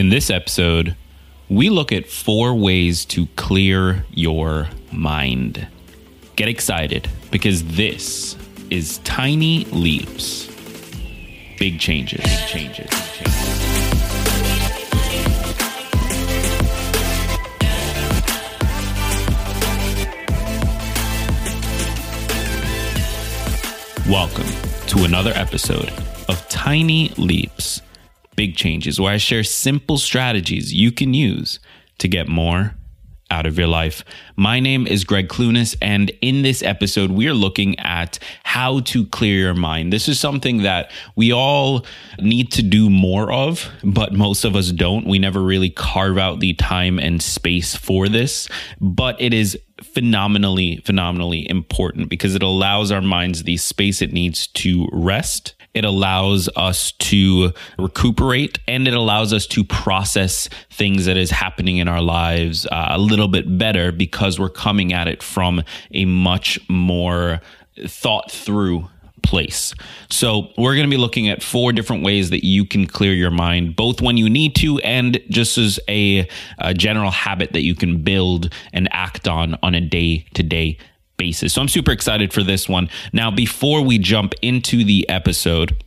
In this episode, we look at four ways to clear your mind. Get excited because this is Tiny Leaps. Big changes, big changes, big changes. Welcome to another episode of Tiny Leaps, Big Changes, where I share simple strategies you can use to get more out of your life. My name is Gregg Clunis, and in this episode, we are looking at how to clear your mind. This is something that we all need to do more of, but most of us don't. We never really carve out the time and space for this, but it is phenomenally, phenomenally important because it allows our minds the space it needs to rest. It allows us to recuperate and it allows us to process things that is happening in our lives uh, a little bit better because we're coming at it from a much more thought through place. So, we're going to be looking at four different ways that you can clear your mind, both when you need to and just as a, a general habit that you can build and act on on a day to day basis. So, I'm super excited for this one. Now, before we jump into the episode,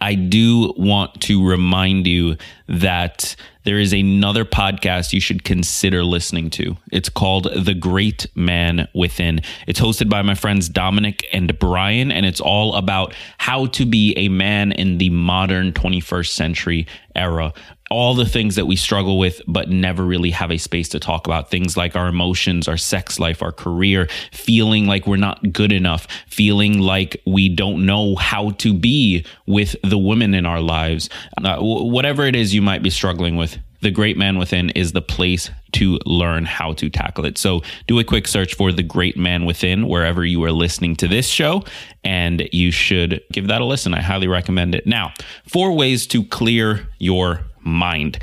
I do want to remind you that there is another podcast you should consider listening to. It's called The Great Man Within. It's hosted by my friends Dominic and Brian, and it's all about how to be a man in the modern 21st century era. All the things that we struggle with, but never really have a space to talk about. Things like our emotions, our sex life, our career, feeling like we're not good enough, feeling like we don't know how to be with the women in our lives. Uh, whatever it is you might be struggling with, the Great Man Within is the place to learn how to tackle it. So do a quick search for The Great Man Within wherever you are listening to this show, and you should give that a listen. I highly recommend it. Now, four ways to clear your mind.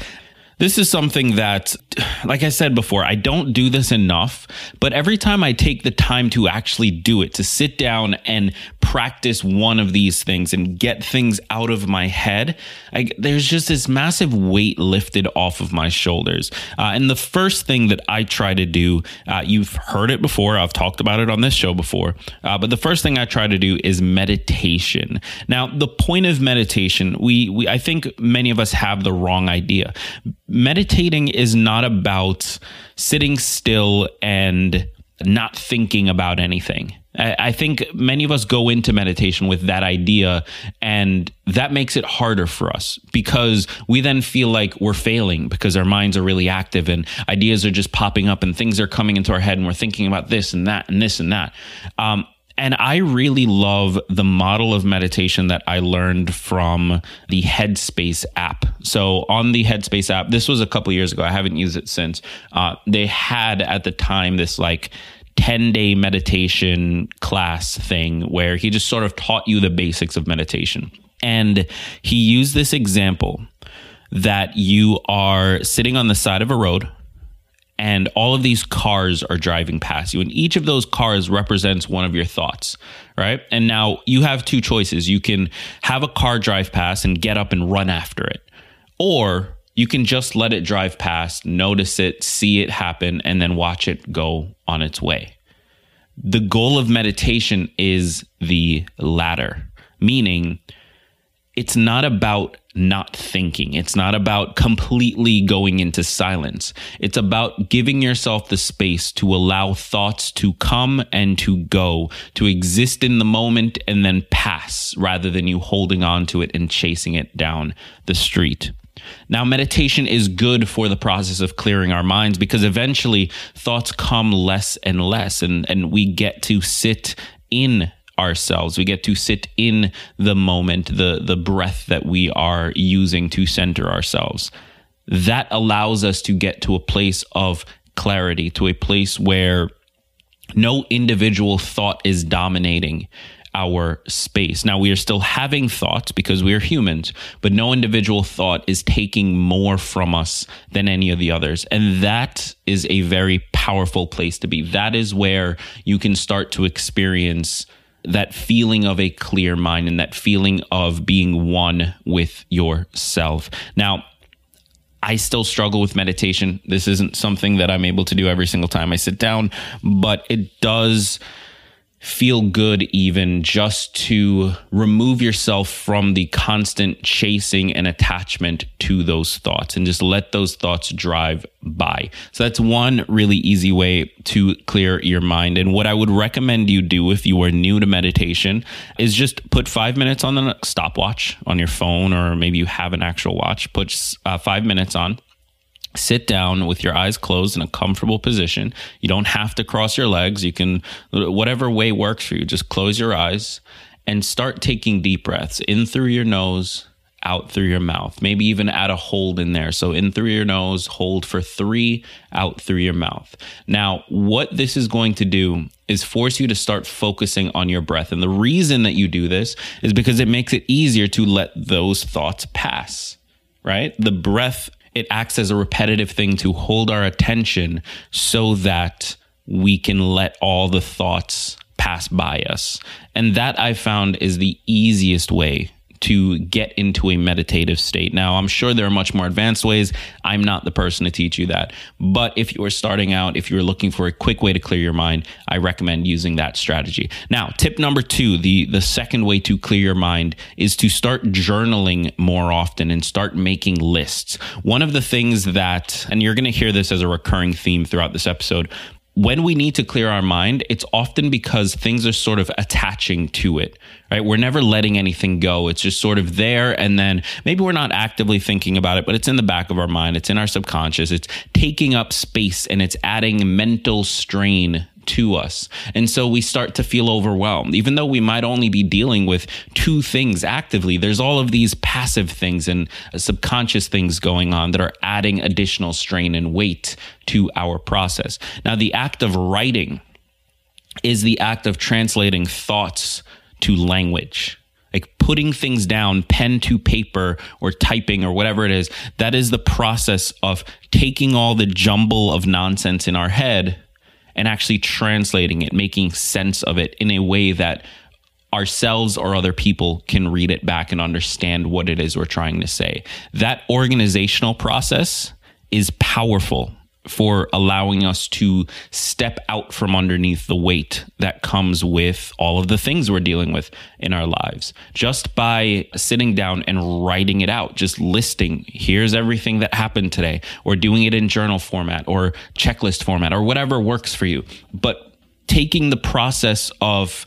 This is something that, like I said before, I don't do this enough, but every time I take the time to actually do it, to sit down and practice one of these things and get things out of my head, I, there's just this massive weight lifted off of my shoulders. Uh, and the first thing that I try to do, uh, you've heard it before, I've talked about it on this show before, uh, but the first thing I try to do is meditation. Now, the point of meditation, we, we I think many of us have the wrong idea meditating is not about sitting still and not thinking about anything. I think many of us go into meditation with that idea, and that makes it harder for us because we then feel like we're failing because our minds are really active and ideas are just popping up and things are coming into our head, and we're thinking about this and that and this and that. Um, and I really love the model of meditation that I learned from the Headspace app. So, on the Headspace app, this was a couple years ago. I haven't used it since. Uh, they had at the time this like 10 day meditation class thing where he just sort of taught you the basics of meditation. And he used this example that you are sitting on the side of a road and all of these cars are driving past you and each of those cars represents one of your thoughts right? And now you have two choices. You can have a car drive past and get up and run after it or you can just let it drive past notice it see it happen and then watch it go on its way. The goal of meditation is the latter meaning it's not about not thinking. It's not about completely going into silence. It's about giving yourself the space to allow thoughts to come and to go, to exist in the moment and then pass rather than you holding on to it and chasing it down the street. Now, meditation is good for the process of clearing our minds because eventually thoughts come less and less, and, and we get to sit in ourselves. We get to sit in the moment, the the breath that we are using to center ourselves. That allows us to get to a place of clarity, to a place where no individual thought is dominating our space. Now, we are still having thoughts because we are humans, but no individual thought is taking more from us than any of the others. And that is a very powerful place to be. That is where you can start to experience that feeling of a clear mind and that feeling of being one with yourself. Now, I still struggle with meditation. This isn't something that I'm able to do every single time I sit down, but it does feel good even just to remove yourself from the constant chasing and attachment to those thoughts and just let those thoughts drive by. So that's one really easy way to clear your mind. And what I would recommend you do if you are new to meditation is just put five minutes on the stopwatch on your phone, or maybe you have an actual watch, put uh, five minutes on sit down with your eyes closed in a comfortable position. You don't have to cross your legs. You can, whatever way works for you, just close your eyes and start taking deep breaths in through your nose, out through your mouth. Maybe even add a hold in there. So in through your nose, hold for three, out through your mouth. Now, what this is going to do is force you to start focusing on your breath. And the reason that you do this is because it makes it easier to let those thoughts pass, right? The breath it acts as a repetitive thing to hold our attention so that we can let all the thoughts pass by us. And that I found is the easiest way to get into a meditative state. Now, I'm sure there are much more advanced ways. I'm not the person to teach you that. But if you are starting out, if you're looking for a quick way to clear your mind, I recommend using that strategy. Now, tip number two, the, the second way to clear your mind is to start journaling more often and start making lists. One of the things that, and you're going to hear this as a recurring theme throughout this episode, when we need to clear our mind, it's often because things are sort of attaching to it, right? We're never letting anything go. It's just sort of there. And then maybe we're not actively thinking about it, but it's in the back of our mind. It's in our subconscious. It's taking up space and it's adding mental strain to us. And so we start to feel overwhelmed. Even though we might only be dealing with two things actively, there's all of these passive things and subconscious things going on that are adding additional strain and weight to our process. Now, the act of writing is the act of translating thoughts to language like putting things down pen to paper or typing or whatever it is that is the process of taking all the jumble of nonsense in our head and actually translating it, making sense of it in a way that ourselves or other people can read it back and understand what it is we're trying to say. That organizational process is powerful for allowing us to step out from underneath the weight that comes with all of the things we're dealing with in our lives. Just by sitting down and writing it out, just listing, here's everything that happened today, or doing it in journal format or checklist format or whatever works for you. But taking the process of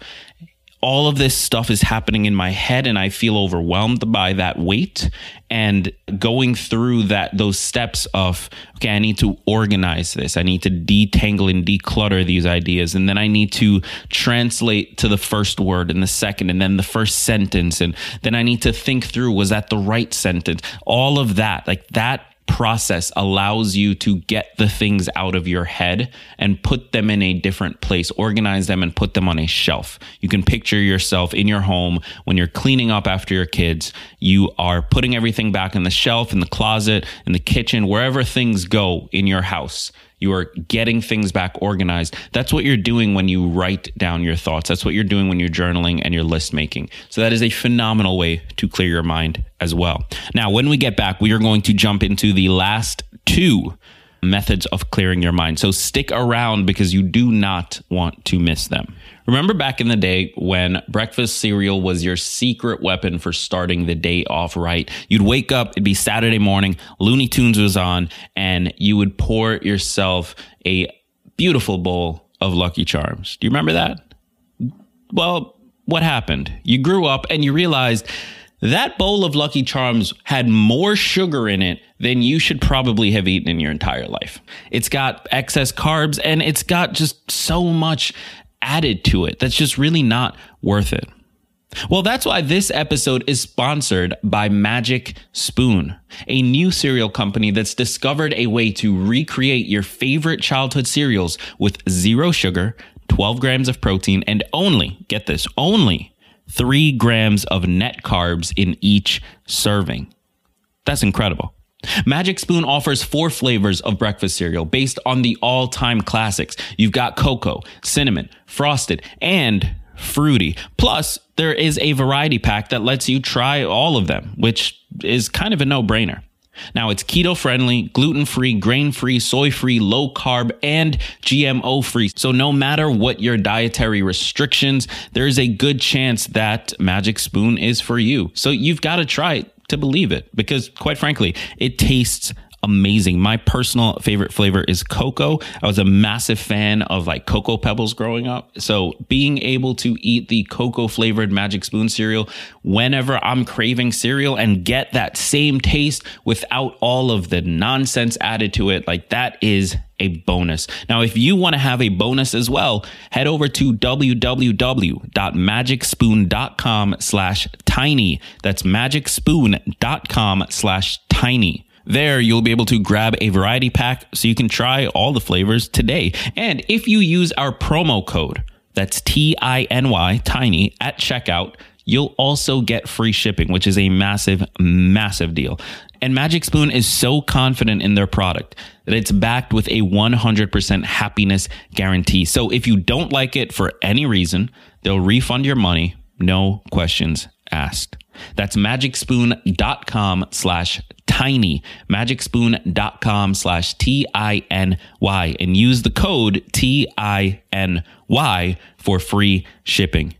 all of this stuff is happening in my head and I feel overwhelmed by that weight and going through that those steps of okay I need to organize this. I need to detangle and declutter these ideas. And then I need to translate to the first word and the second and then the first sentence. And then I need to think through was that the right sentence? All of that like that process allows you to get the things out of your head and put them in a different place, organize them and put them on a shelf. You can picture yourself in your home when you're cleaning up after your kids. You are putting everything back in the shelf, in the closet, in the kitchen, wherever things go in your house. You are getting things back organized. That's what you're doing when you write down your thoughts. That's what you're doing when you're journaling and you're list making. So that is a phenomenal way to clear your mind as well. Now, when we get back, we are going to jump into the last two methods of clearing your mind. So stick around because you do not want to miss them. Remember back in the day when breakfast cereal was your secret weapon for starting the day off right? You'd wake up, it'd be Saturday morning, Looney Tunes was on, and you would pour yourself a beautiful bowl of Lucky Charms. Do you remember that? Well, what happened? You grew up and you realized that bowl of Lucky Charms had more sugar in it than you should probably have eaten in your entire life. It's got excess carbs and it's got just so much added to it that's just really not worth it. Well, that's why this episode is sponsored by Magic Spoon, a new cereal company that's discovered a way to recreate your favorite childhood cereals with zero sugar, 12 grams of protein, and only, get this, only three grams of net carbs in each serving. That's incredible. Magic Spoon offers four flavors of breakfast cereal based on the all time classics. You've got cocoa, cinnamon, frosted, and fruity. Plus, there is a variety pack that lets you try all of them, which is kind of a no brainer. Now, it's keto friendly, gluten free, grain free, soy free, low carb, and GMO free. So, no matter what your dietary restrictions, there's a good chance that Magic Spoon is for you. So, you've got to try it to believe it because, quite frankly, it tastes amazing. My personal favorite flavor is cocoa. I was a massive fan of like cocoa pebbles growing up. So being able to eat the cocoa flavored magic spoon cereal whenever I'm craving cereal and get that same taste without all of the nonsense added to it, like that is a bonus. Now, if you want to have a bonus as well, head over to www.magicspoon.com slash tiny. That's magicspoon.com slash tiny. There, you'll be able to grab a variety pack so you can try all the flavors today. And if you use our promo code, that's T I N Y, tiny, at checkout, you'll also get free shipping, which is a massive, massive deal. And Magic Spoon is so confident in their product that it's backed with a 100% happiness guarantee. So if you don't like it for any reason, they'll refund your money, no questions asked. That's magicspoon.com slash tiny, magicspoon.com slash T I N Y, and use the code T I N Y for free shipping.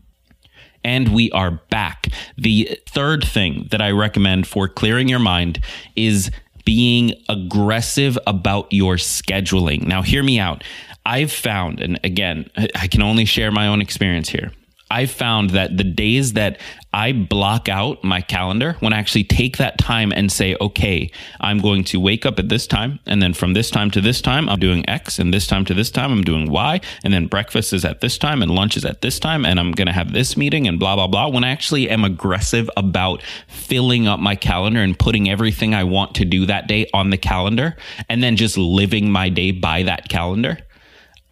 And we are back. The third thing that I recommend for clearing your mind is being aggressive about your scheduling. Now, hear me out. I've found, and again, I can only share my own experience here. I've found that the days that I block out my calendar, when I actually take that time and say, okay, I'm going to wake up at this time, and then from this time to this time, I'm doing X, and this time to this time, I'm doing Y, and then breakfast is at this time, and lunch is at this time, and I'm going to have this meeting, and blah, blah, blah. When I actually am aggressive about filling up my calendar and putting everything I want to do that day on the calendar, and then just living my day by that calendar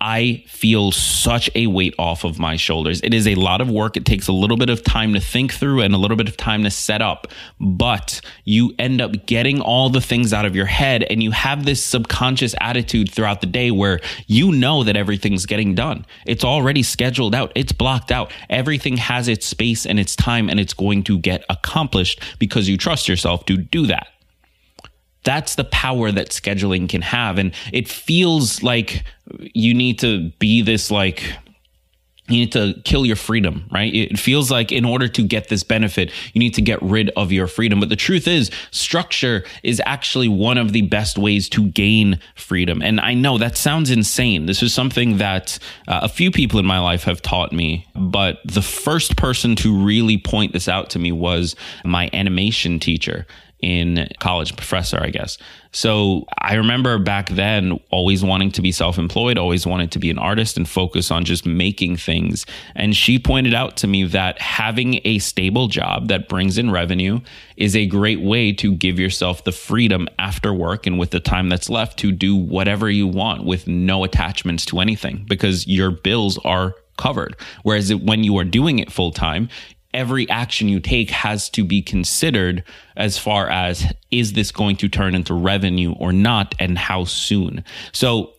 I feel such a weight off of my shoulders. It is a lot of work. It takes a little bit of time to think through and a little bit of time to set up, but you end up getting all the things out of your head and you have this subconscious attitude throughout the day where you know that everything's getting done. It's already scheduled out. It's blocked out. Everything has its space and its time and it's going to get accomplished because you trust yourself to do that that's the power that scheduling can have and it feels like you need to be this like you need to kill your freedom, right? It feels like in order to get this benefit, you need to get rid of your freedom. But the truth is, structure is actually one of the best ways to gain freedom. And I know that sounds insane. This is something that uh, a few people in my life have taught me. But the first person to really point this out to me was my animation teacher in college, professor, I guess. So I remember back then always wanting to be self employed, always wanted to be an artist and focus on just making things. And she pointed out to me that having a stable job that brings in revenue is a great way to give yourself the freedom after work and with the time that's left to do whatever you want with no attachments to anything because your bills are covered. Whereas when you are doing it full time, every action you take has to be considered as far as is this going to turn into revenue or not and how soon. So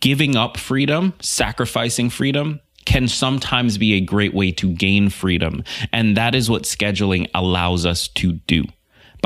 giving up freedom, sacrificing freedom can sometimes be a great way to gain freedom. And that is what scheduling allows us to do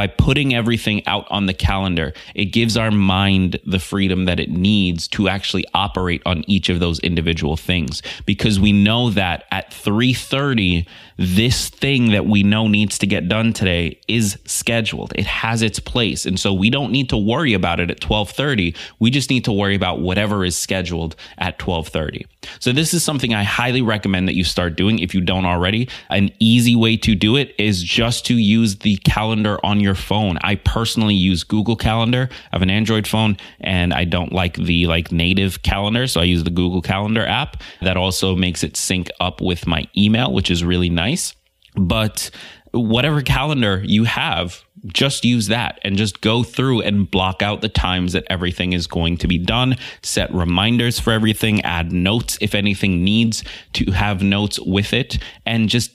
by putting everything out on the calendar, it gives our mind the freedom that it needs to actually operate on each of those individual things because we know that at 3:30 this thing that we know needs to get done today is scheduled. It has its place. And so we don't need to worry about it at 12:30. We just need to worry about whatever is scheduled at 12:30. So this is something I highly recommend that you start doing if you don't already. An easy way to do it is just to use the calendar on your phone. I personally use Google Calendar. I have an Android phone and I don't like the like native calendar, so I use the Google Calendar app. That also makes it sync up with my email, which is really nice. But whatever calendar you have, just use that and just go through and block out the times that everything is going to be done. Set reminders for everything, add notes if anything needs to have notes with it, and just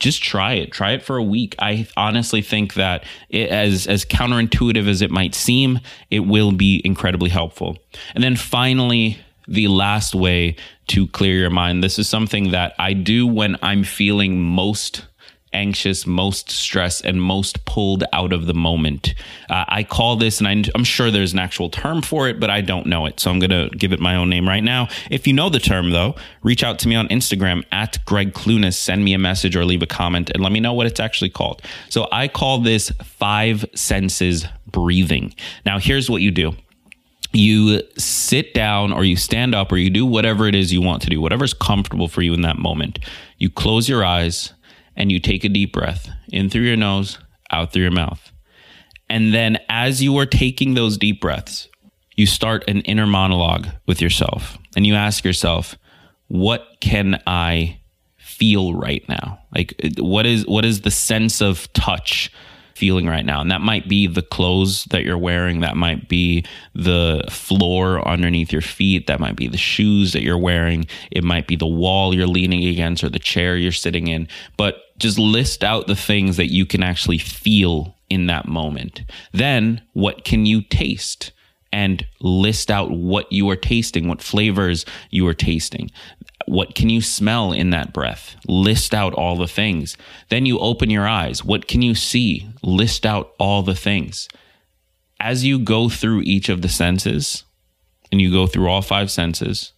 just try it. Try it for a week. I honestly think that it, as as counterintuitive as it might seem, it will be incredibly helpful. And then finally, the last way to clear your mind. This is something that I do when I'm feeling most anxious, most stressed, and most pulled out of the moment. Uh, I call this, and I, I'm sure there's an actual term for it, but I don't know it. So I'm going to give it my own name right now. If you know the term, though, reach out to me on Instagram at Gregg Clunis, send me a message or leave a comment and let me know what it's actually called. So I call this five senses breathing. Now, here's what you do you sit down or you stand up or you do whatever it is you want to do, whatever's comfortable for you in that moment. You close your eyes and you take a deep breath in through your nose, out through your mouth. And then as you are taking those deep breaths, you start an inner monologue with yourself and you ask yourself, what can I feel right now? Like what is what is the sense of touch feeling right now. And that might be the clothes that you're wearing, that might be the floor underneath your feet, that might be the shoes that you're wearing, it might be the wall you're leaning against or the chair you're sitting in. But just list out the things that you can actually feel in that moment. Then, what can you taste? and list out what you are tasting, what flavors you are tasting. What can you smell in that breath? List out all the things. Then you open your eyes. What can you see? List out all the things. As you go through each of the senses, and you go through all five senses,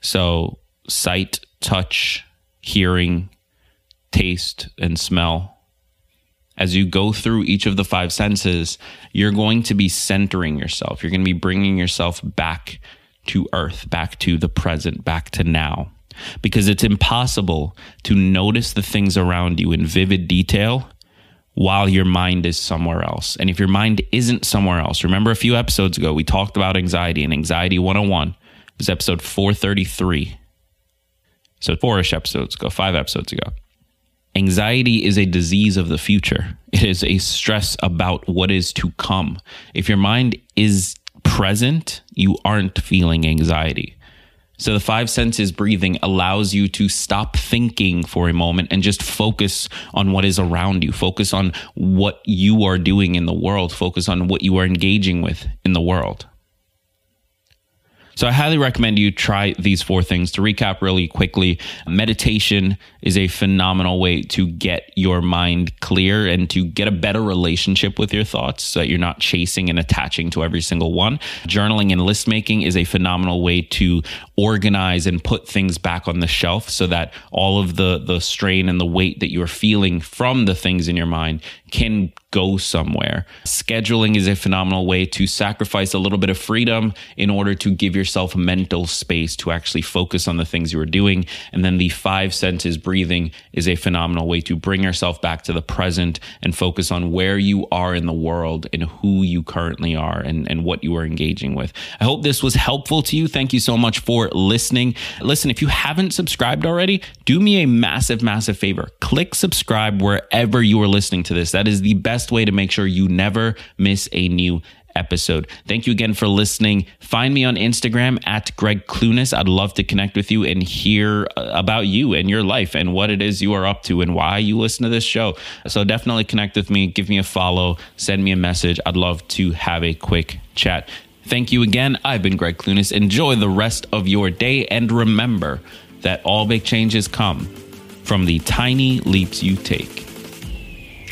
so sight, touch, hearing, taste, and smell. As you go through each of the five senses, you're going to be centering yourself. You're going to be bringing yourself back to earth, back to the present, back to now. Because it's impossible to notice the things around you in vivid detail while your mind is somewhere else. And if your mind isn't somewhere else, remember a few episodes ago, we talked about anxiety and Anxiety 101 it was episode 433. So, four ish episodes ago, five episodes ago. Anxiety is a disease of the future. It is a stress about what is to come. If your mind is present, you aren't feeling anxiety. So the five senses breathing allows you to stop thinking for a moment and just focus on what is around you. Focus on what you are doing in the world. Focus on what you are engaging with in the world. So I highly recommend you try these four things. To recap really quickly, meditation is a phenomenal way to get your mind clear and to get a better relationship with your thoughts so that you're not chasing and attaching to every single one. Journaling and list making is a phenomenal way to organize and put things back on the shelf so that all of the the strain and the weight that you're feeling from the things in your mind can go somewhere. Scheduling is a phenomenal way to sacrifice a little bit of freedom in order to give yourself mental space to actually focus on the things you are doing. And then the five senses breathing is a phenomenal way to bring yourself back to the present and focus on where you are in the world and who you currently are and, and what you are engaging with. I hope this was helpful to you. Thank you so much for listening. Listen, if you haven't subscribed already, do me a massive, massive favor. Click subscribe wherever you are listening to this. That is the best way to make sure you never miss a new episode. Thank you again for listening. Find me on Instagram at Gregg Clunis. I'd love to connect with you and hear uh, about you and your life and what it is you are up to and why you listen to this show. So definitely connect with me, give me a follow, send me a message. I'd love to have a quick chat. Thank you again. I've been Gregg Clunis. Enjoy the rest of your day and remember that all big changes come from the tiny leaps you take